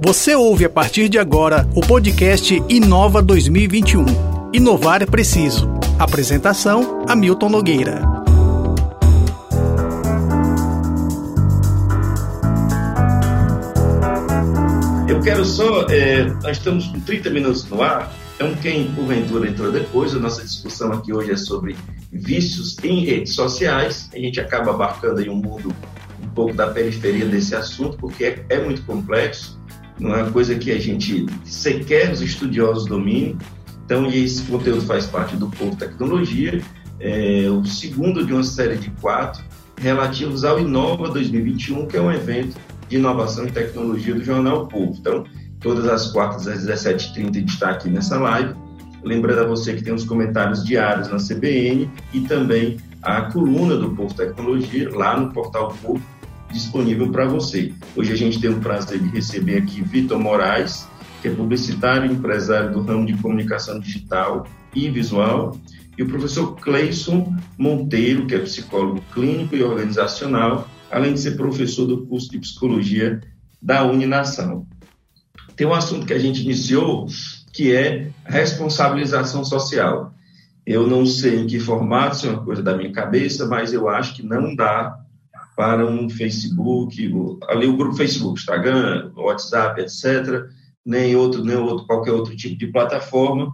Você ouve a partir de agora o podcast Inova 2021. Inovar é preciso. Apresentação: Hamilton Nogueira. Eu quero só. É, nós estamos com 30 minutos no ar. Então, quem porventura entrou depois, a nossa discussão aqui hoje é sobre vícios em redes sociais. A gente acaba abarcando aí um mundo um pouco da periferia desse assunto, porque é, é muito complexo não é uma coisa que a gente sequer os estudiosos dominem. Então, esse conteúdo faz parte do Povo Tecnologia, é, o segundo de uma série de quatro relativos ao Inova 2021, que é um evento de inovação e tecnologia do Jornal Povo. Então, todas as quartas às 17h30 a gente está aqui nessa live. Lembrando a você que tem os comentários diários na CBN e também a coluna do Povo Tecnologia lá no portal Povo disponível para você. Hoje a gente tem o prazer de receber aqui Vitor Moraes, que é publicitário e empresário do ramo de comunicação digital e visual, e o professor Cleison Monteiro, que é psicólogo clínico e organizacional, além de ser professor do curso de psicologia da Uninação. Tem um assunto que a gente iniciou, que é responsabilização social. Eu não sei em que formato, isso é uma coisa da minha cabeça, mas eu acho que não dá para um Facebook, ali o grupo Facebook, Instagram, WhatsApp, etc., nem outro, nem outro, qualquer outro tipo de plataforma,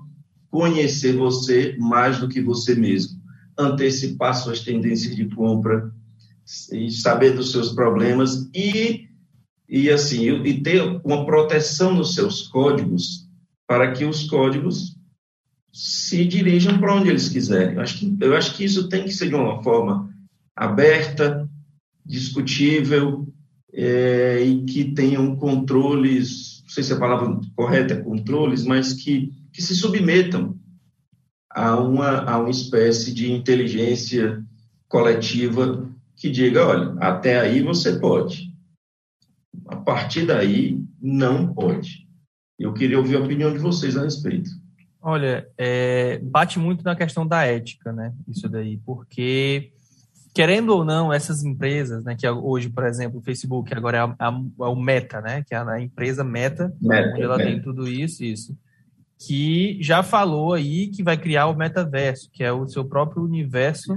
conhecer você mais do que você mesmo, antecipar suas tendências de compra, saber dos seus problemas e e assim e ter uma proteção nos seus códigos para que os códigos se dirijam para onde eles quiserem. Eu acho que, eu acho que isso tem que ser de uma forma aberta, discutível é, e que tenham controles, não sei se a palavra correta é controles, mas que, que se submetam a uma, a uma espécie de inteligência coletiva que diga, olha, até aí você pode. A partir daí, não pode. Eu queria ouvir a opinião de vocês a respeito. Olha, é, bate muito na questão da ética, né? Isso daí, porque querendo ou não, essas empresas, né, que é hoje, por exemplo, o Facebook agora é, a, a, é o Meta, né, que é a empresa Meta, Meta onde ela Meta. tem tudo isso, isso, que já falou aí que vai criar o metaverso, que é o seu próprio universo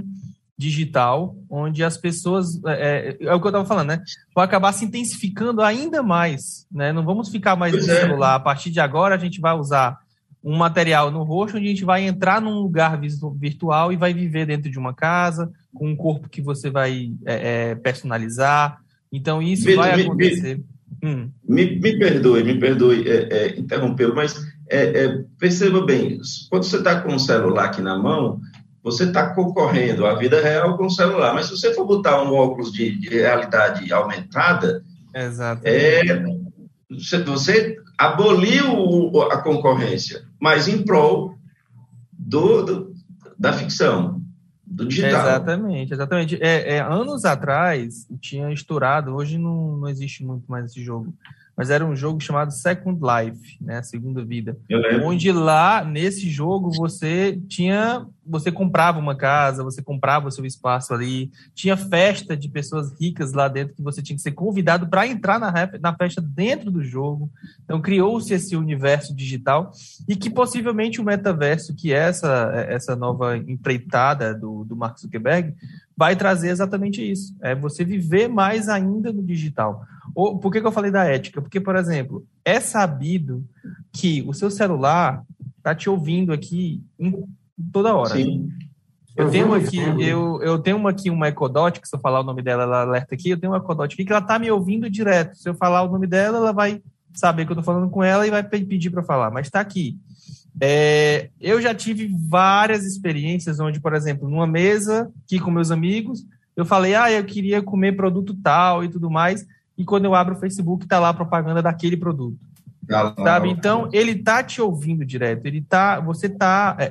digital, onde as pessoas, é, é, é o que eu estava falando, né, vai acabar se intensificando ainda mais, né, não vamos ficar mais no é. celular, a partir de agora a gente vai usar um material no rosto onde a gente vai entrar num lugar virtual e vai viver dentro de uma casa, com um corpo que você vai é, é, personalizar. Então, isso me, vai acontecer. Me, hum. me, perdoe, me perdoe é, é interrompê-lo, mas é, é, perceba bem, quando você está com o celular aqui na mão, você está concorrendo à vida real com o celular. Mas se você for botar um óculos de, de realidade aumentada, Exato. É, você, você aboliu a concorrência, mas em prol do, do da ficção, do digital. Exatamente, exatamente. É, é, anos atrás tinha estourado, hoje não, não existe muito mais esse jogo, mas era um jogo chamado Second Life, né, Segunda Vida, onde lá nesse jogo você tinha, você comprava uma casa, você comprava o seu espaço ali, tinha festa de pessoas ricas lá dentro que você tinha que ser convidado para entrar na, na festa dentro do jogo. Então criou-se esse universo digital e que possivelmente o metaverso, que é essa essa nova empreitada do, do Mark Zuckerberg, vai trazer exatamente isso. É você viver mais ainda no digital. Ou, por que, que eu falei da ética? Porque, por exemplo, é sabido que o seu celular está te ouvindo aqui em, toda hora. Sim. Eu tenho aqui, eu, eu tenho uma aqui, uma Ecodot, que se eu falar o nome dela, ela alerta aqui, eu tenho uma Ecodot aqui que ela está me ouvindo direto. Se eu falar o nome dela, ela vai saber que eu estou falando com ela e vai pedir para falar, mas está aqui. É, eu já tive várias experiências onde, por exemplo, numa mesa aqui com meus amigos, eu falei, ah, eu queria comer produto tal e tudo mais, e quando eu abro o Facebook, está lá a propaganda daquele produto. Ah, sabe? Então, ele tá te ouvindo direto, ele tá, você tá é, é,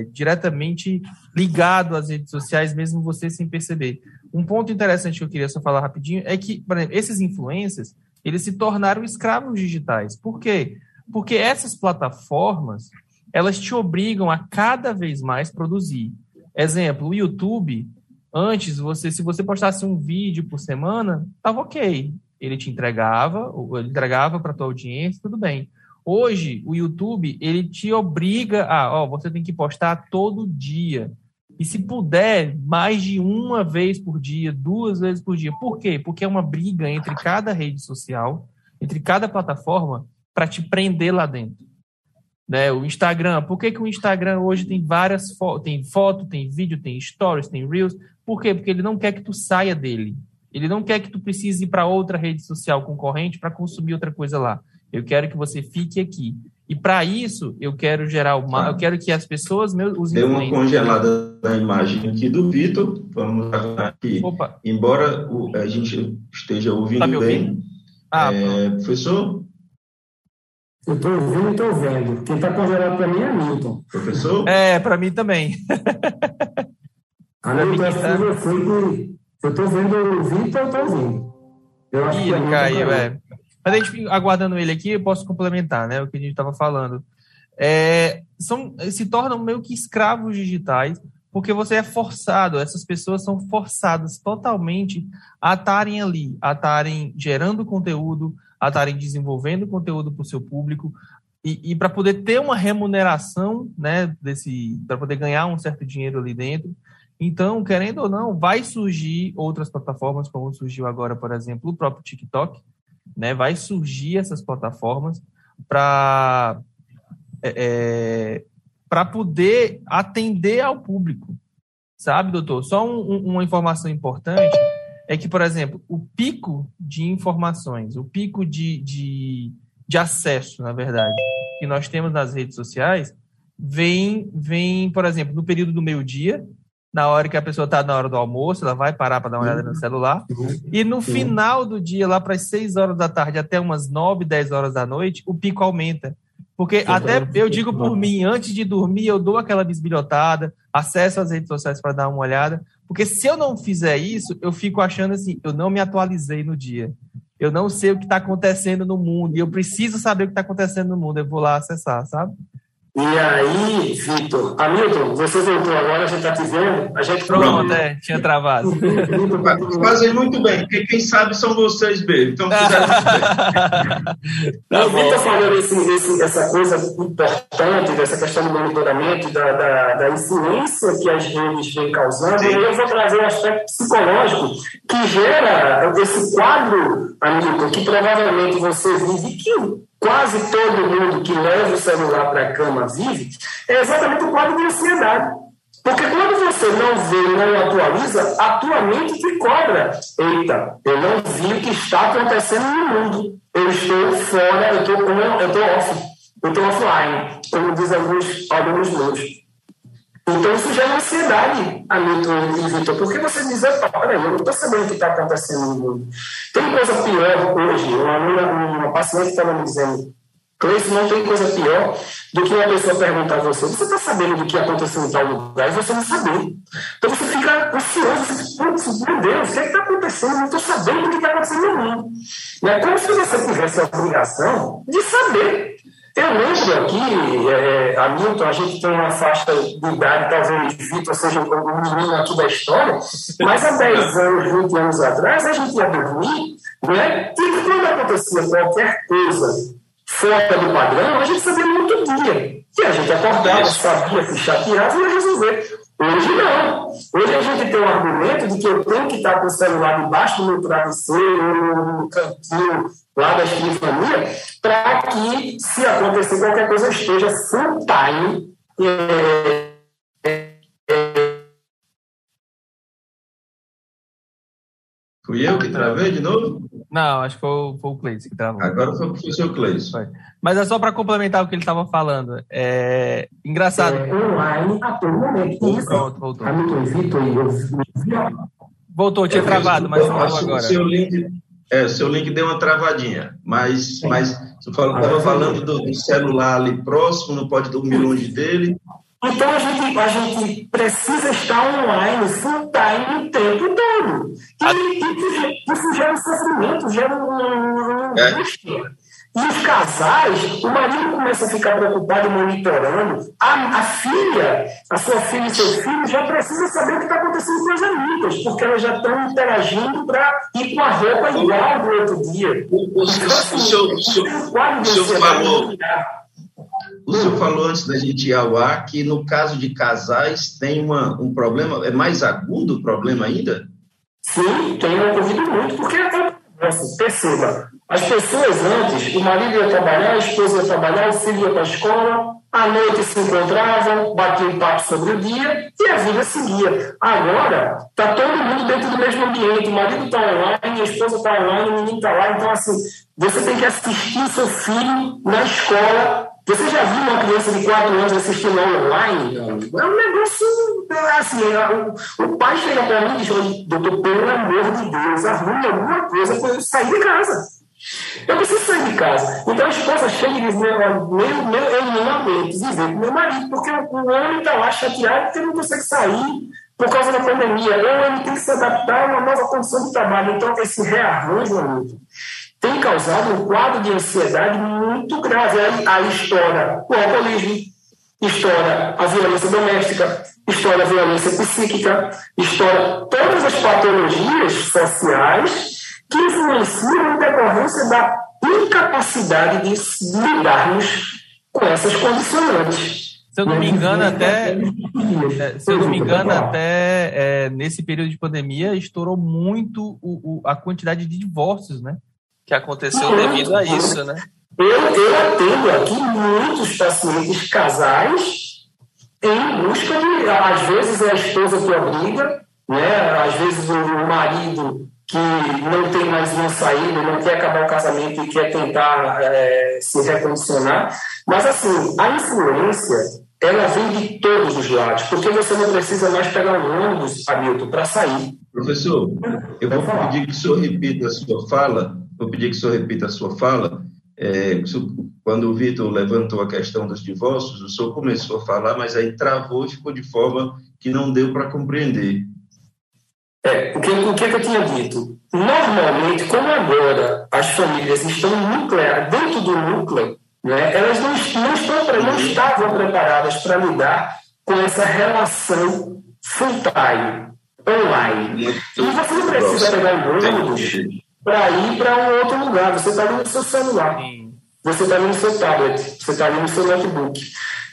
é, diretamente ligado às redes sociais, mesmo você sem perceber. Um ponto interessante que eu queria só falar rapidinho é que, por exemplo, esses influencers, eles se tornaram escravos digitais. Por quê? Porque essas plataformas, elas te obrigam a cada vez mais produzir. Exemplo, o YouTube, antes, você, se você postasse um vídeo por semana, tava ok. Ele te entregava, ele entregava para tua audiência, tudo bem. Hoje, o YouTube, ele te obriga a, ó, você tem que postar todo dia. E se puder, mais de uma vez por dia, duas vezes por dia. Por quê? Porque é uma briga entre cada rede social, entre cada plataforma, para te prender lá dentro. Né? O Instagram, por que, que o Instagram hoje tem várias fotos, tem foto, tem vídeo, tem stories, tem reels? Por quê? Porque ele não quer que tu saia dele. Ele não quer que tu precise ir para outra rede social concorrente para consumir outra coisa lá. Eu quero que você fique aqui. E para isso, eu quero gerar uma. Eu quero que as pessoas. Meus, os Deu uma congelada na imagem aqui do Vitor. Vamos aqui. Opa. Embora o, a gente esteja ouvindo, tá ouvindo? bem. Ah, é, professor? Eu estou ouvindo e estou vendo. Quem está congelado para mim é Milton. Professor? É, para mim também. Milton, é tá... eu estou vendo o Vitor, eu estou ouvindo. Eu acho Ih, que caiu, é. Mas a gente, aguardando ele aqui, eu posso complementar né, o que a gente estava falando. É, são, se tornam meio que escravos digitais, porque você é forçado, essas pessoas são forçadas totalmente a estarem ali, a estarem gerando conteúdo, a estarem desenvolvendo conteúdo para o seu público, e, e para poder ter uma remuneração, né, desse, para poder ganhar um certo dinheiro ali dentro. Então, querendo ou não, vai surgir outras plataformas, como surgiu agora, por exemplo, o próprio TikTok, né, vai surgir essas plataformas para é, é para poder atender ao público, sabe, doutor? Só um, uma informação importante é que, por exemplo, o pico de informações, o pico de, de, de acesso, na verdade, que nós temos nas redes sociais, vem, vem, por exemplo, no período do meio-dia, na hora que a pessoa está na hora do almoço, ela vai parar para dar uma olhada no celular. E no final do dia, lá para as 6 horas da tarde até umas 9, 10 horas da noite, o pico aumenta. Porque até eu digo por mim, antes de dormir, eu dou aquela bisbilhotada, acesso às redes sociais para dar uma olhada. Porque se eu não fizer isso, eu fico achando assim, eu não me atualizei no dia. Eu não sei o que está acontecendo no mundo. E eu preciso saber o que está acontecendo no mundo. Eu vou lá acessar, sabe? E aí, Vitor, Hamilton, você voltou agora, a gente está te vendo. A gente Pronto, é, tinha travado. Fazem muito bem, porque quem sabe são vocês mesmo. Então, fizeram tá o Vitor falou esse, esse, essa coisa importante, dessa questão do monitoramento, da, da, da influência que as redes vêm causando, Sim. e eu vou trazer um aspecto psicológico que gera esse quadro, Hamilton, que provavelmente você vive, que quase todo mundo que leva o celular para a cama vive, é exatamente o quadro de ansiedade. Porque quando você não vê, não atualiza, a tua mente te cobra. Eita, eu não vi o que está acontecendo no mundo. Eu estou fora, eu estou off, eu estou offline, como diz alguns alunos meus. Então isso gera ansiedade, Hamilton e Vitor, porque você diz, peraí, eu não estou sabendo o que está acontecendo no mundo. Tem coisa pior hoje, uma, uma paciente estava me dizendo, Cleiton, não tem coisa pior do que uma pessoa perguntar a você, você está sabendo do que aconteceu em tal lugar e você não saber. Então você fica ansioso, você putz, meu Deus, o que é está acontecendo? Não estou sabendo do que está acontecendo no mundo. É como se você tivesse a obrigação de saber. Eu lembro aqui, é, Hamilton, a gente tem uma faixa de idade, talvez Vitor seja um menino aqui da história, mas há 10 anos, 20 anos atrás, a gente ia dormir, né? E quando acontecia qualquer coisa fora do padrão, a gente sabia muito dia. E a gente acordava, sabia se chateava e ia resolver. Hoje não. Hoje a gente tem o argumento de que eu tenho que estar com o celular debaixo do meu travesseiro, no cantinho lá da escrivania, para que, se acontecer qualquer coisa, eu esteja full time. É, Fui eu que travei de novo? Não, acho que foi, o, foi o Cleiton que travou. Agora foi o professor Cleiton. Mas é só para complementar o que ele estava falando. É engraçado. É, online a todo momento. Isso. Pronto, voltou. Voltou, tinha travado, mas voltou agora. Seu link, é, seu link deu uma travadinha, mas, mas você estava falando do, do, celular ali próximo, não pode dormir longe dele. Então a gente, a gente precisa estar online, full time o tempo todo. E, isso, isso gera um sofrimento, gera uma angústia. E os casais, o marido começa a ficar preocupado monitorando. A, a filha, a sua filha e seu filho já precisam saber o que está acontecendo com as amigas, porque elas já estão interagindo para ir com a roupa igual do outro dia. O, o, então, assim, o, senhor, o, senhor, o senhor falou. O senhor falou antes da gente ir ao ar que no caso de casais tem uma, um problema, é mais agudo o problema ainda? Sim, tem ocorrido muito, porque perceba, as pessoas antes, o marido ia trabalhar, a esposa ia trabalhar, o filho ia para a escola, à noite se encontravam, batiam um papo sobre o dia e a vida seguia. Agora, está todo mundo dentro do mesmo ambiente, o marido está online, a esposa está online, o menino está lá, então assim, você tem que assistir seu filho na escola. Você já viu uma criança de 4 anos assistindo online? É um negócio assim, o, o pai chega para mim e diz, doutor, pelo amor de Deus, arrume alguma coisa para eu sair de casa. Eu preciso sair de casa. Então a esposa chega e diz: Meu, meu, meu eu não aguento meu marido, porque o homem está lá chateado porque não consegue sair por causa da pandemia. Ou ele tem que se adaptar a uma nova condição de trabalho. Então, esse rearranjo, amigo, tem causado um quadro de ansiedade muito grave. Aí, aí estoura o alcoolismo, estoura a violência doméstica, estoura a violência psíquica, estoura todas as patologias sociais que influenciam em decorrência da incapacidade de lidarmos com essas condicionantes. Se eu não me engano, até, é, se eu não me engano, até é, nesse período de pandemia estourou muito o, o, a quantidade de divórcios, né? Que aconteceu devido a isso, né? Eu, eu atendo aqui muitos pacientes casais em busca de, às vezes é a esposa que obriga, né? Às vezes o marido que não tem mais uma saída, não quer acabar o casamento e quer tentar é, se recondicionar. Mas, assim, a influência, ela vem de todos os lados, porque você não precisa mais pegar um ônibus, Hamilton, para sair. Professor, eu vou pedir que o senhor repita a sua fala, vou pedir que o senhor repita a sua fala. É, quando o Vitor levantou a questão dos divórcios, o senhor começou a falar, mas aí travou e ficou de forma que não deu para compreender. É, o que, o que eu tinha dito? Normalmente, como agora as famílias estão nuclear, dentro do núcleo, né, elas não, não, estão, não estavam preparadas para lidar com essa relação full-time, online. E você não precisa pegar um ônibus para ir para um outro lugar, você está ali no seu celular, você está ali no seu tablet, você está ali no seu notebook.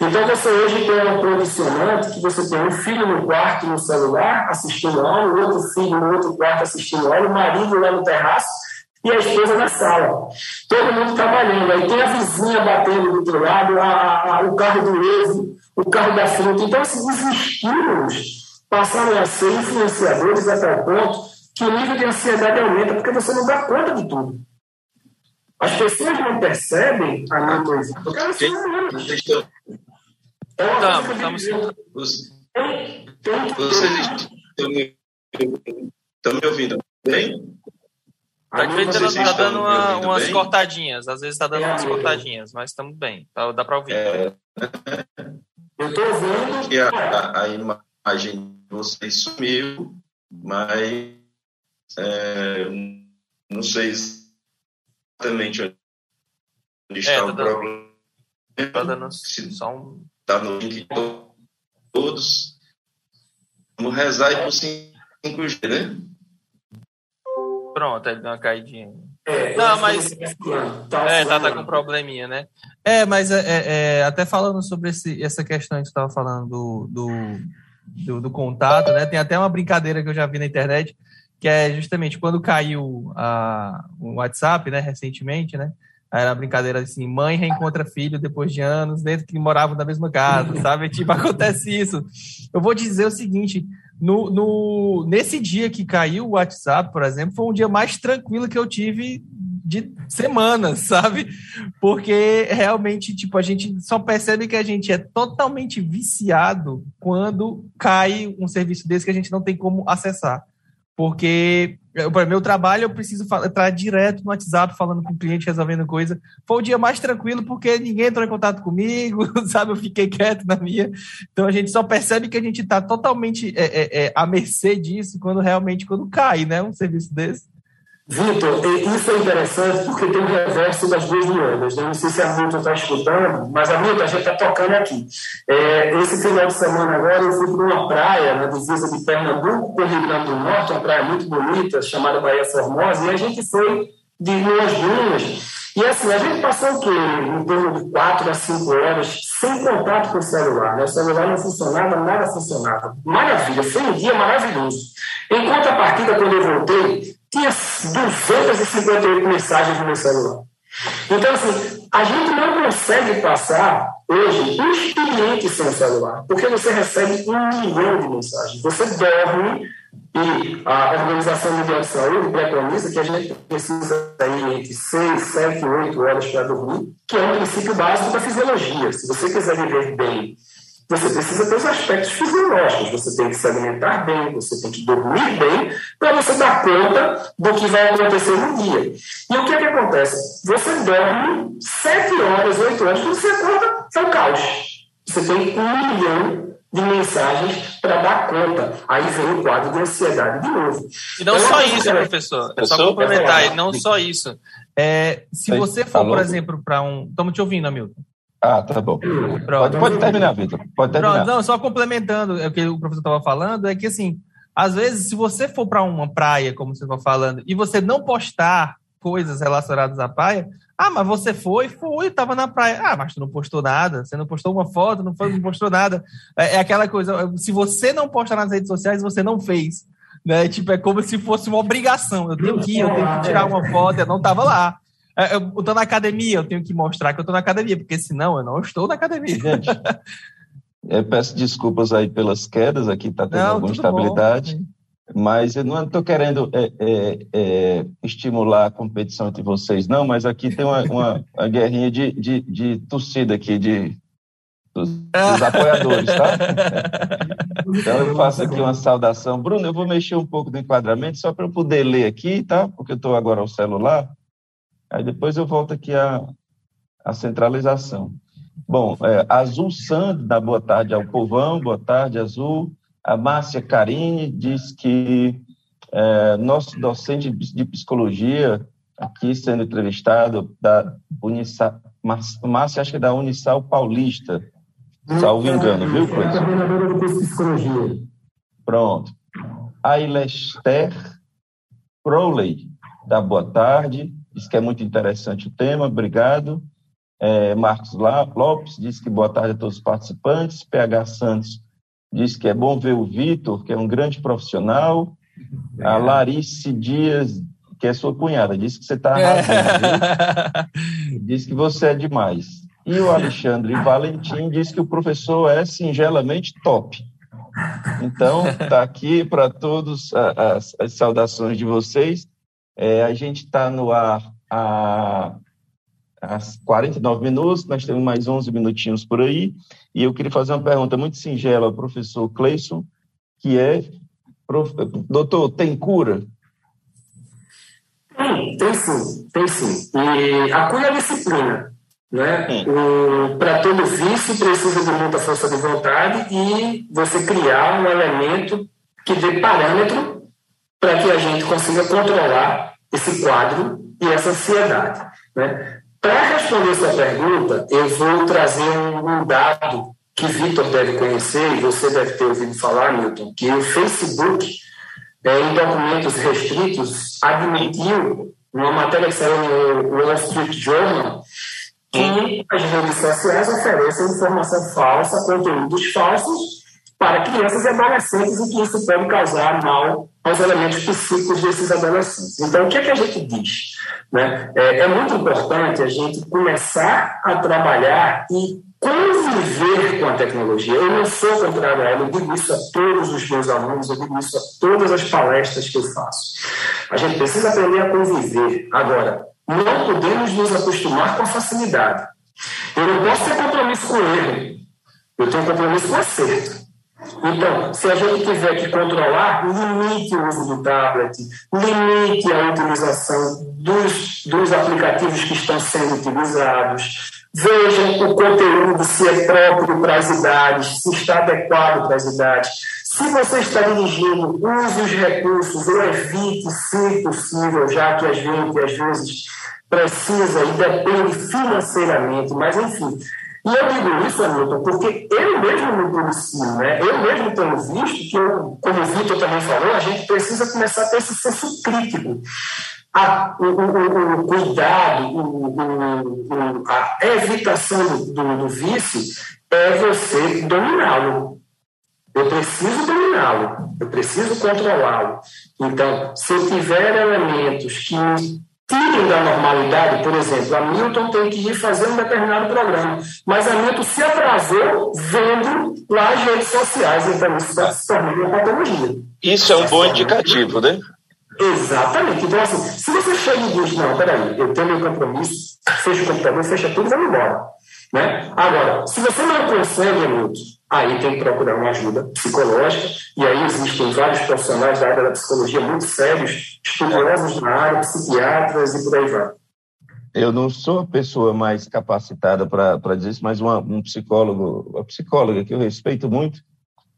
Então você hoje tem uma condicionante que você tem um filho no quarto no celular assistindo aula, outro filho no outro quarto assistindo aula, o marido lá no terraço e a esposa na sala. Todo mundo trabalhando. Aí tem a vizinha batendo do outro lado, a, a, o carro do Evo, o carro da fruta. Então esses estímulos passaram a ser influenciadores até o ponto que o nível de ansiedade aumenta porque você não dá conta de tudo. As pessoas não percebem a natureza porque elas são humanas. Estamos, estamos. Vocês estão me, estão me ouvindo bem? Tá, dando, tá dando uma, umas bem? cortadinhas, às vezes está dando é, umas cortadinhas, mas estamos bem, tá, dá para ouvir. É, eu estou ouvindo. Que a, a, imagem de vocês sumiu, mas é, não sei exatamente onde está é, tá o dando, problema. Tá dando só um está no link de todos. Vamos rezar e por 5G, né? Pronto, ele deu uma caidinha. É, não, mas. É, tá, tá com probleminha, né? É, mas é, é, é, até falando sobre esse, essa questão que você estava falando do, do, do, do, contato, né? Tem até uma brincadeira que eu já vi na internet, que é justamente quando caiu a, o WhatsApp, né, recentemente, né? Era brincadeira assim, mãe reencontra filho depois de anos, dentro que moravam na mesma casa, sabe? Tipo, acontece isso. Eu vou dizer o seguinte, no, no, nesse dia que caiu o WhatsApp, por exemplo, foi um dia mais tranquilo que eu tive de semanas, sabe? Porque realmente, tipo, a gente só percebe que a gente é totalmente viciado quando cai um serviço desse que a gente não tem como acessar porque para meu trabalho eu preciso entrar direto no WhatsApp falando com o cliente, resolvendo coisa. Foi o dia mais tranquilo porque ninguém entrou em contato comigo, sabe? Eu fiquei quieto na minha. Então a gente só percebe que a gente está totalmente é, é, é, à mercê disso quando realmente quando cai, né? Um serviço desse. Vitor, isso é interessante porque tem o reverso das duas moedas. Né? Não sei se a Milton está escutando, mas a Milton, a gente está tocando aqui. É, esse final de semana agora eu fui para uma praia na divisa de Pernambuco com o Rio Grande do Norte, uma praia muito bonita, chamada Bahia Formosa, e a gente foi de umas dunas. E assim, a gente passou o quê? Em torno de 4 a 5 horas sem contato com o celular. Né? O celular não funcionava, nada funcionava. Maravilha, foi um dia maravilhoso. Em contrapartida, quando eu voltei, tinha 258 mensagens no meu celular. Então, assim, a gente não consegue passar hoje um expediente sem celular, porque você recebe um milhão de mensagens. Você dorme e a Organização Mundial de Saúde preconiza que a gente precisa ir entre 6, 7, 8 horas para dormir, que é um princípio básico da fisiologia. Se você quiser viver bem você precisa ter os aspectos fisiológicos. Você tem que se alimentar bem, você tem que dormir bem, para você dar conta do que vai acontecer no dia. E o que, é que acontece? Você dorme sete horas, oito horas, quando você acorda, é um caos. Você tem um milhão de mensagens para dar conta. Aí vem o quadro de ansiedade de novo. E não então, só isso, professor. É só complementar, e não só isso. É, se você for, por exemplo, para um. Estamos te ouvindo, Hamilton. Ah, tá bom. Pronto. Pode, pode terminar, Vitor. Pode terminar. Pronto, não, só complementando o que o professor estava falando, é que assim, às vezes, se você for para uma praia, como você estava falando, e você não postar coisas relacionadas à praia, ah, mas você foi, foi, estava na praia. Ah, mas tu não postou nada, você não postou uma foto, não, foi, não postou nada. É, é, aquela coisa, se você não posta nas redes sociais, você não fez. Né? Tipo, é como se fosse uma obrigação. Eu tenho que ir, eu tenho que tirar uma foto, eu não estava lá. É, eu estou na academia, eu tenho que mostrar que eu estou na academia, porque senão eu não estou na academia. Gente, eu peço desculpas aí pelas quedas, aqui está tendo não, alguma instabilidade, bom. mas eu não estou querendo é, é, é, estimular a competição entre vocês, não, mas aqui tem uma, uma, uma guerrinha de, de, de torcida aqui, de, dos, dos apoiadores, tá? Então eu faço aqui uma saudação. Bruno, eu vou mexer um pouco no enquadramento só para eu poder ler aqui, tá? Porque eu estou agora ao celular. Aí depois eu volto aqui à, à centralização. Bom, é, Azul Sand dá boa tarde ao povão, boa tarde, Azul. A Márcia Carine diz que é, nosso docente de psicologia, aqui sendo entrevistado, da Unissa, Márcia, acho que é da Unisal Paulista, salvo engano, viu, Cleiton? coordenadora do curso de psicologia. Pronto. A Lester Crowley dá boa tarde diz que é muito interessante o tema, obrigado. É, Marcos Lopes diz que boa tarde a todos os participantes. PH Santos diz que é bom ver o Vitor, que é um grande profissional. A Larice Dias, que é sua cunhada, diz que você está arrasando. diz que você é demais. E o Alexandre Valentim diz que o professor é singelamente top. Então, está aqui para todos as, as saudações de vocês. É, a gente está no ar há, há 49 minutos, nós temos mais 11 minutinhos por aí, e eu queria fazer uma pergunta muito singela ao professor Cleison, que é, prof, doutor, tem cura? Tem, tem sim, tem sim. E a cura é disciplina. Né? Para todo vício precisa de muita força de vontade e você criar um elemento que dê parâmetro para que a gente consiga controlar esse quadro e essa ansiedade. Né? Para responder essa pergunta, eu vou trazer um, dado que Vitor deve conhecer, e você deve ter ouvido falar, Milton, que o Facebook, é, em documentos restritos, admitiu, uma matéria que saiu no Wall Street Journal, que as redes sociais oferecem informação falsa, conteúdos falsos, para crianças e adolescentes e que isso pode causar mal aos elementos psíquicos desses adolescentes. Então, o que é que a gente diz? Né? É, é muito importante a gente começar a trabalhar e conviver com a tecnologia. Eu não sou contrário a ela, eu digo isso a todos os meus alunos, eu digo isso a todas as palestras que eu faço. A gente precisa aprender a conviver. Agora, não podemos nos acostumar com a facilidade. Eu não posso ter compromisso com o erro, eu tenho compromisso com o acerto. Então, se a gente tiver que controlar, limite o uso do tablet, limite a utilização dos, dos aplicativos que estão sendo utilizados, vejam o conteúdo se é próprio para as idades, se está adequado para as idades. Se você está dirigindo, use os recursos ou evite, se possível, já que a gente às vezes precisa e depende financeiramente, mas enfim. E eu digo isso, Hamilton, porque eu mesmo me policio, né? Eu mesmo tenho visto que, eu, como o Vitor também falou, a gente precisa começar a ter esse senso crítico. A, o, o, o, cuidado, o, a evitação do, do vício é você dominá-lo. Eu preciso dominá-lo, eu preciso controlá-lo. Então, se eu tiver elementos que me tirem da normalidade, por exemplo, a Milton tem que ir fazer um determinado programa, mas a Milton se atrasou vendo lá as redes sociais, então isso está se tornando uma patologia. Isso é um bom indicativo, né? Exatamente. Então, assim, se você chega e diz, não, peraí, eu tenho meu compromisso, fecha o computador, fecha tudo e vai embora. Né? Agora, se você não consegue, Milton, aí tem que procurar uma ajuda psicológica, e aí existem vários profissionais da área da psicologia muito sérios, estudiosos na área, psiquiatras e por aí vai. Eu não sou a pessoa mais capacitada para dizer isso, mas uma, um psicólogo, uma psicóloga que eu respeito muito,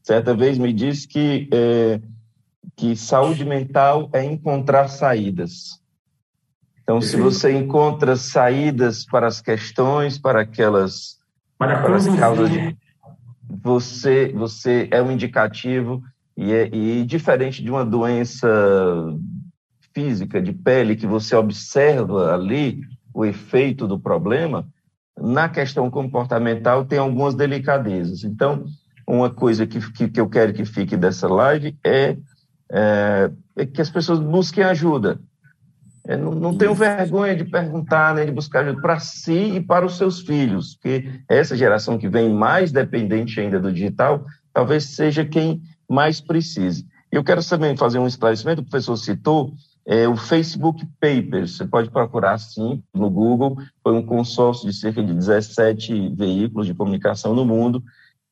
certa vez me disse que, é, que saúde mental é encontrar saídas. Então, se você encontra saídas para as questões, para aquelas para, para as causas de, você, você é um indicativo e, é, e diferente de uma doença física de pele que você observa ali o efeito do problema, na questão comportamental tem algumas delicadezas. Então, uma coisa que, que, que eu quero que fique dessa live é, é, é que as pessoas busquem ajuda. É, não, não tenham vergonha de perguntar, nem de buscar ajuda para si e para os seus filhos, porque essa geração que vem mais dependente ainda do digital, talvez seja quem mais precise. Eu quero também fazer um esclarecimento, o professor citou é, o Facebook Papers, você pode procurar sim no Google, foi um consórcio de cerca de 17 veículos de comunicação no mundo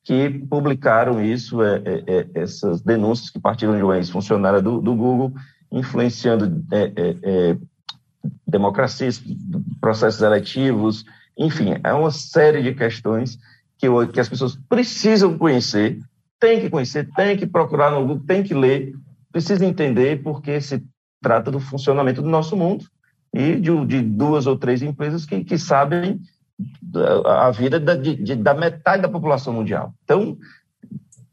que publicaram isso, é, é, é essas denúncias que partiram de uma ex-funcionária do, do Google, influenciando é, é, é, democracias, processos eletivos, enfim, é uma série de questões que, que as pessoas precisam conhecer, tem que conhecer, tem que procurar no Google, tem que ler, precisa entender porque se trata do funcionamento do nosso mundo e de, de duas ou três empresas que, que sabem a vida da, de, da metade da população mundial. Então,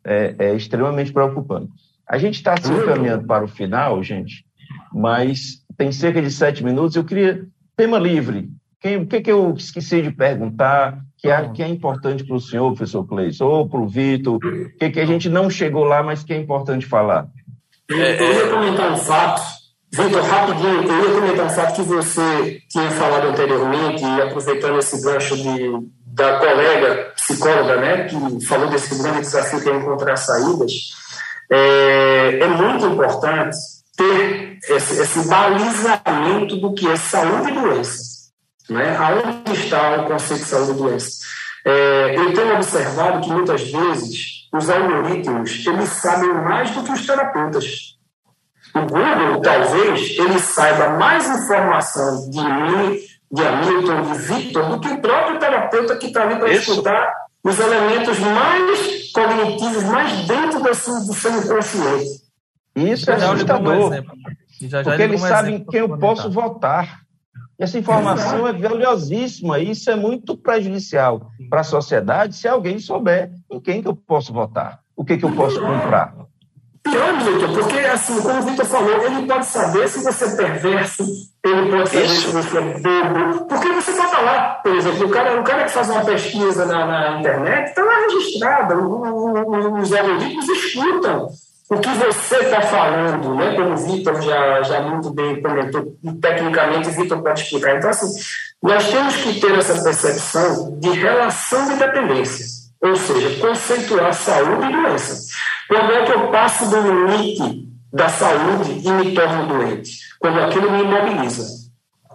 é, é extremamente preocupante. A gente está se encaminhando para o final, gente, mas tem cerca de sete minutos. Eu queria. Tema livre. Quem, o que, que eu esqueci de perguntar que é, que é importante para o senhor, professor Cleison, ou para o Vitor? O que, que a gente não chegou lá, mas que é importante falar? Eu, eu ia comentar um fato, Vitor, rapidinho, eu ia comentar um fato que você tinha falado anteriormente, e aproveitando esse gancho de, da colega psicóloga, né, que falou desse grande desafio que é encontrar saídas. É, é muito importante ter esse, esse, balizamento do que é saúde e doença. Né? Aonde está o conceito de saúde e doença? É, eu tenho observado que muitas vezes os algoritmos eles sabem mais do que os terapeutas. O Google, talvez, ele saiba mais informação de mim, de Hamilton, de Victor, do que o próprio terapeuta que está ali para escutar os elementos mais cognitivos, mais dentro do seu, do seu inconsciente. Isso é assustador. Já, já porque eles sabem em quem eu posso votar. Essa informação é valiosíssima e isso é muito prejudicial para a sociedade se alguém souber em quem que eu posso votar, o que, que eu posso comprar. Pior, Vitor, porque, assim, como o Vitor falou, ele pode saber se você é perverso, ele pode saber Isso. se você é bobo, porque você pode falar, por exemplo, o cara, o cara que faz uma pesquisa na, na internet está lá registrado, os algoritmos escutam o que você está falando, né? como o Vitor já, já muito bem comentou, tecnicamente o Vitor pode explicar. Então, assim, nós temos que ter essa percepção de relação de dependência, ou seja, conceituar saúde e doença. Quando é que eu passo do limite da saúde e me torno doente? Quando aquilo me imobiliza.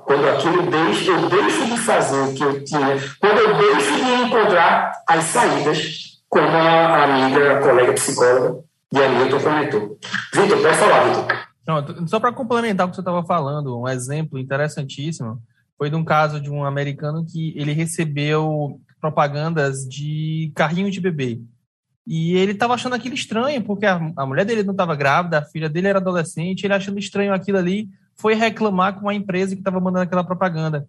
Quando aquilo deixa, eu deixo de fazer o que eu tinha, quando eu deixo de encontrar as saídas, como a amiga, a colega psicóloga de Hamilton comentou. Vitor, pode falar, Vitor. Só para complementar o que você estava falando, um exemplo interessantíssimo foi de um caso de um americano que ele recebeu propagandas de carrinho de bebê. E ele estava achando aquilo estranho, porque a, a mulher dele não estava grávida, a filha dele era adolescente, ele achando estranho aquilo ali, foi reclamar com a empresa que estava mandando aquela propaganda.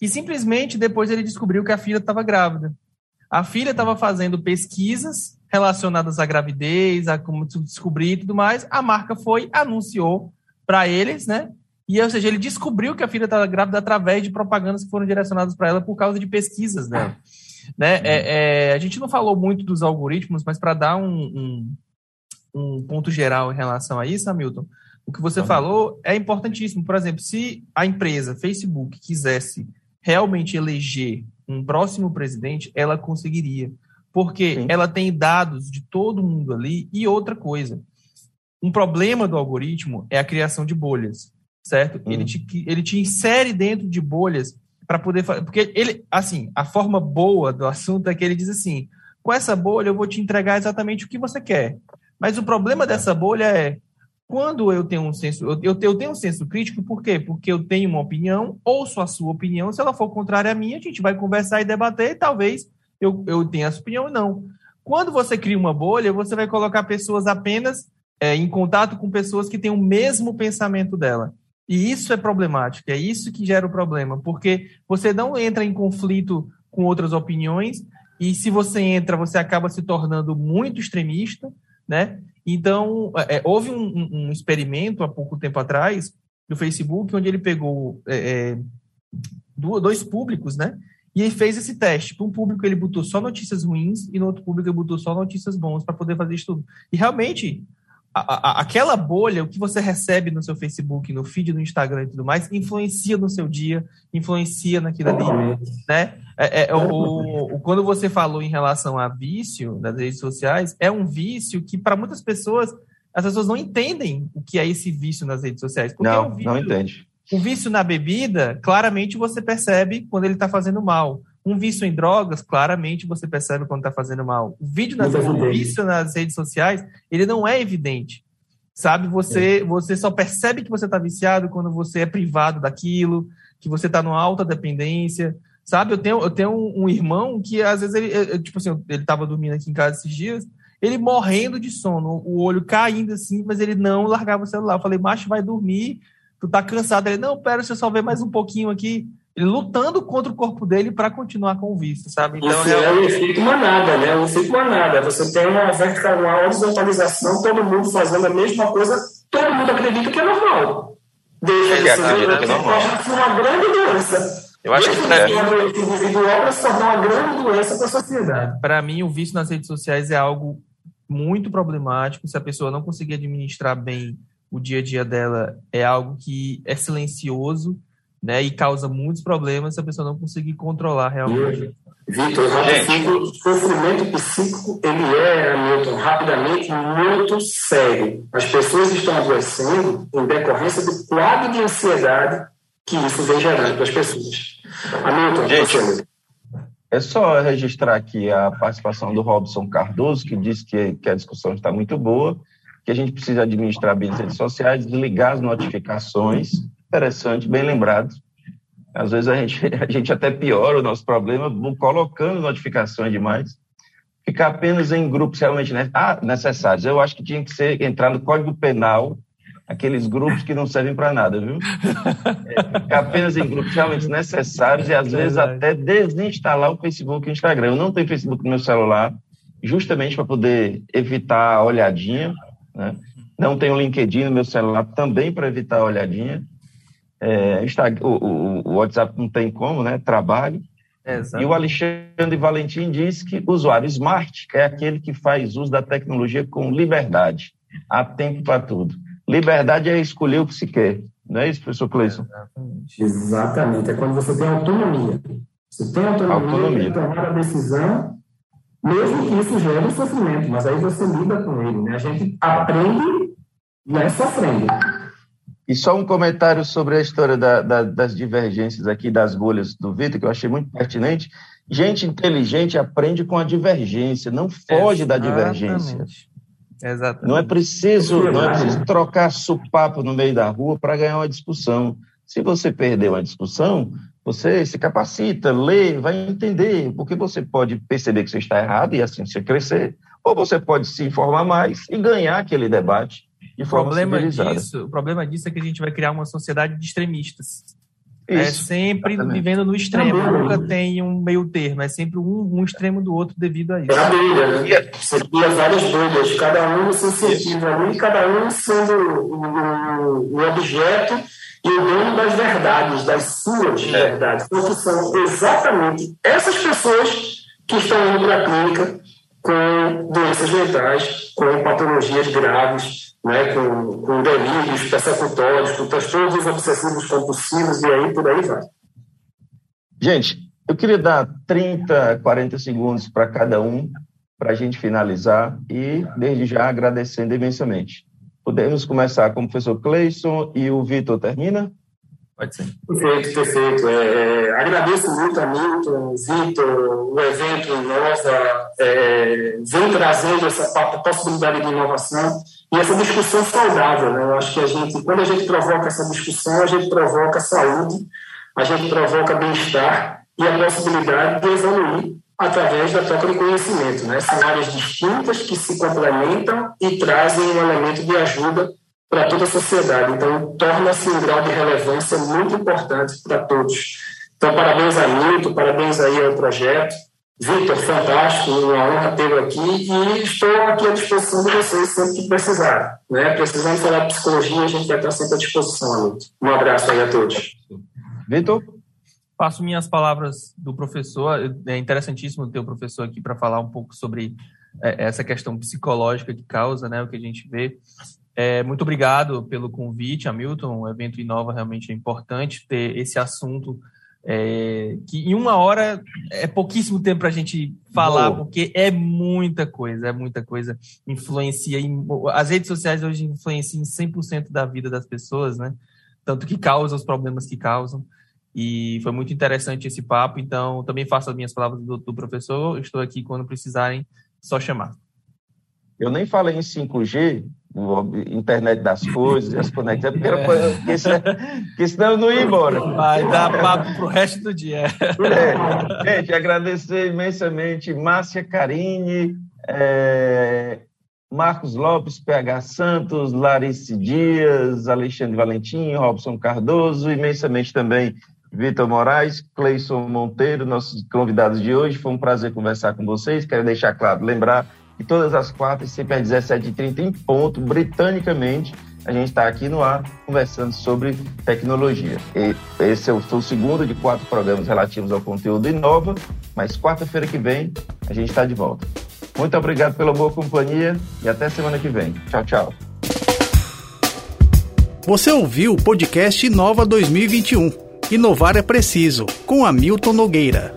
E simplesmente depois ele descobriu que a filha estava grávida. A filha estava fazendo pesquisas relacionadas à gravidez, a como descobrir e tudo mais. A marca foi, anunciou para eles, né? E, ou seja, ele descobriu que a filha estava grávida através de propagandas que foram direcionadas para ela por causa de pesquisas dela. Né? É, é, a gente não falou muito dos algoritmos, mas para dar um, um, um, ponto geral em relação a isso, Hamilton, o que você falou é importantíssimo. Por exemplo, se a empresa Facebook quisesse realmente eleger um próximo presidente, ela conseguiria. Porque Sim. ela tem dados de todo mundo ali e outra coisa. Um problema do algoritmo é a criação de bolhas, certo? Hum. Ele, te, ele te insere dentro de bolhas para poder fazer. Porque ele, assim, a forma boa do assunto é que ele diz assim: com essa bolha eu vou te entregar exatamente o que você quer. Mas o problema dessa bolha é quando eu tenho um senso, eu, eu, tenho um senso crítico, por quê? Porque eu tenho uma opinião, ouço a sua opinião, se ela for contrária à minha, a gente vai conversar e debater, e talvez eu, eu tenha essa opinião ou não. Quando você cria uma bolha, você vai colocar pessoas apenas é, em contato com pessoas que têm o mesmo pensamento dela. E isso é problemático, é isso que gera o problema, porque você não entra em conflito com outras opiniões, e se você entra, você acaba se tornando muito extremista, né? Então, é, é, houve um, um, experimento há pouco tempo atrás do Facebook, onde ele pegou é, é dois públicos, né? E ele fez esse teste. Para um público, ele botou só notícias ruins, e no outro público, ele botou só notícias boas para poder fazer estudo. E realmente, a, a, aquela bolha, o que você recebe no seu Facebook, no feed no Instagram e tudo mais, influencia no seu dia, influencia naquilo ali, né? É, é, o, o, quando você falou em relação a vício das redes sociais, é um vício que para muitas pessoas as pessoas não entendem o que é esse vício nas redes sociais. Não, é um vício, não entende. O vício na bebida, claramente você percebe quando ele está fazendo mal. Um vício em drogas, claramente você percebe quando está fazendo mal. O vídeo nas, o vício nas redes sociais, ele não é evidente. Sabe, você, é. você só percebe que você está viciado quando você é privado daquilo, que você está numa alta dependência. Sabe, eu tenho, eu tenho um, um irmão que às vezes ele, tipo assim, ele estava dormindo aqui em casa esses dias, ele morrendo de sono, o olho caindo assim, mas ele não largava o celular. Eu falei, macho, vai dormir, tu tá cansado. Ele, não, pera, deixa eu só ver mais um pouquinho aqui lutando contra o corpo dele para continuar com o vício, sabe? Então, Isso é o efeito manada, né? O efeito manada. Você tem uma vertical, uma horizontalização, todo mundo fazendo a mesma coisa, todo mundo acredita que é normal. Deixa ele acredita que é normal. uma grande doença. Eu acho que é. individual para se tornar uma grande doença para a sociedade. Para mim, o vício nas redes sociais é algo muito problemático. Se a pessoa não conseguir administrar bem o dia a dia dela, é algo que é silencioso né? E causa muitos problemas se a pessoa não conseguir controlar realmente. Vitor, o sofrimento psíquico, ele é, Milton, rapidamente muito sério. As pessoas estão adoecendo em decorrência do quadro de ansiedade que isso vem gerando para as pessoas. Hamilton, Gente, é só registrar aqui a participação do Robson Cardoso, que disse que, que a discussão está muito boa, que a gente precisa administrar bem as redes sociais, desligar as notificações Interessante, bem lembrado. Às vezes a gente, a gente até piora o nosso problema colocando notificações demais. Ficar apenas em grupos realmente ah, necessários. Eu acho que tinha que ser entrar no Código Penal aqueles grupos que não servem para nada, viu? É, ficar apenas em grupos realmente necessários e às vezes até desinstalar o Facebook e o Instagram. Eu não tenho Facebook no meu celular, justamente para poder evitar a olhadinha. Né? Não tenho LinkedIn no meu celular também para evitar a olhadinha. É, o, o, o, WhatsApp não tem como, né? Trabalho. Exato. E o Alexandre Valentim diz que o usuário smart é aquele que faz uso da tecnologia com liberdade. Há tempo para tudo. Liberdade é escolher o que se quer. Não é isso, professor Cleison? Exatamente. Exatamente. É quando você tem autonomia. Você tem autonomia, autonomia. para tomar a decisão, mesmo que isso gere um sofrimento, mas aí você lida com ele. Né? A gente aprende e é sofrendo. E só um comentário sobre a história da, da, das divergências aqui, das bolhas do Vitor, que eu achei muito pertinente. Gente inteligente aprende com a divergência, não foge Exatamente. da divergência. Exatamente. Não é preciso, não é preciso trocar supapo no meio da rua para ganhar uma discussão. Se você perder uma discussão, Você se capacita, lê, vai entender, porque você pode perceber que você está errado e assim você crescer, ou você pode se informar mais e ganhar aquele debate de forma problema. Disso, o problema disso é que a gente vai criar uma sociedade de extremistas. é Isso, sempre exatamente. vivendo no extremo, Também. nunca tem um meio termo, é sempre um, um extremo do outro devido a isso. É a bolha, né? Você cria várias bolhas, cada um no seu sentido ali, cada um sendo o, o- o objeto e o dono das verdades, das suas verdades. Porque são exatamente essas pessoas que estão indo para a clínica com doenças mentais, com patologias graves, né, com, com delírios persecutórios, com transtornos obsessivos compulsivos e aí por aí vai. Gente, eu queria dar 30, 40 segundos para cada um, para a gente finalizar e, desde já, agradecendo imensamente. Podemos começar com o professor Cleison e o Vitor termina? Pode ser. Perfeito, perfeito. É, é, agradeço muito a Milton, Vitor, o evento Inova, é, vem trazendo essa possibilidade de inovação e essa discussão saudável. Né? Eu acho que a gente, quando a gente provoca essa discussão, a gente provoca saúde, a gente provoca bem-estar e a possibilidade de evoluir através da troca de conhecimento. Né? São áreas distintas que se complementam e trazem um elemento de ajuda para toda a sociedade. Então, torna-se um grau de relevância muito importante para todos. Então, parabéns a Milton, parabéns aí ao projeto. Vitor, fantástico, uma honra tê-lo aqui e estou aqui à disposição de vocês sempre que precisarem. Né? Precisando falar de psicologia, a gente vai estar sempre à disposição, Milton. Um abraço aí a todos. Vitor? Passo minhas palavras do professor. É interessantíssimo ter o professor aqui para falar um pouco sobre é, essa questão psicológica que causa, né, o que a gente vê. É, muito obrigado pelo convite, Hamilton. O evento Inova realmente é importante ter esse assunto é, que em uma hora é pouquíssimo tempo para a gente falar, Boa. porque é muita coisa, é muita coisa. Influencia em, as redes sociais hoje influenciam em 100% da vida das pessoas, né? Tanto que causam os problemas que causam. E foi muito interessante esse papo. Então, também faço as minhas palavras do, do professor. Estou aqui quando precisarem, só chamar. Eu nem falei em 5G, o- internet das coisas, as conexões, porque, era porque, senão- porque senão eu não ia embora. Vai dar papo pro resto do dia. É, gente, agradecer imensamente Márcia Carini, é, Marcos Lopes, PH Santos, Larice Dias, Alexandre Valentim, Robson Cardoso, imensamente também Vitor Moraes, Cleison Monteiro, nossos convidados de hoje. Foi um prazer conversar com vocês. Quero deixar claro, lembrar que todas as quartas, sempre às 17h30 em ponto, britanicamente, a gente está aqui no ar conversando sobre tecnologia. E esse é o, o segundo de quatro programas relativos ao conteúdo Inova, mas quarta-feira que vem a gente está de volta. Muito obrigado pela boa companhia e até semana que vem. Tchau, tchau. Você ouviu o podcast Inova 2021. Inovar é preciso, com Hamilton Nogueira.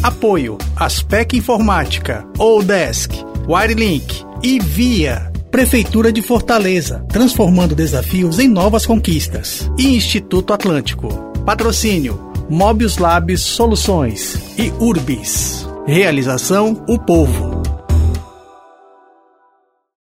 Apoio Aspec Informática, Odesk, Wirelink e Via. Prefeitura de Fortaleza, transformando desafios em novas conquistas. E Instituto Atlântico. Patrocínio Mobius Labs Soluções e Urbis. Realização O Povo.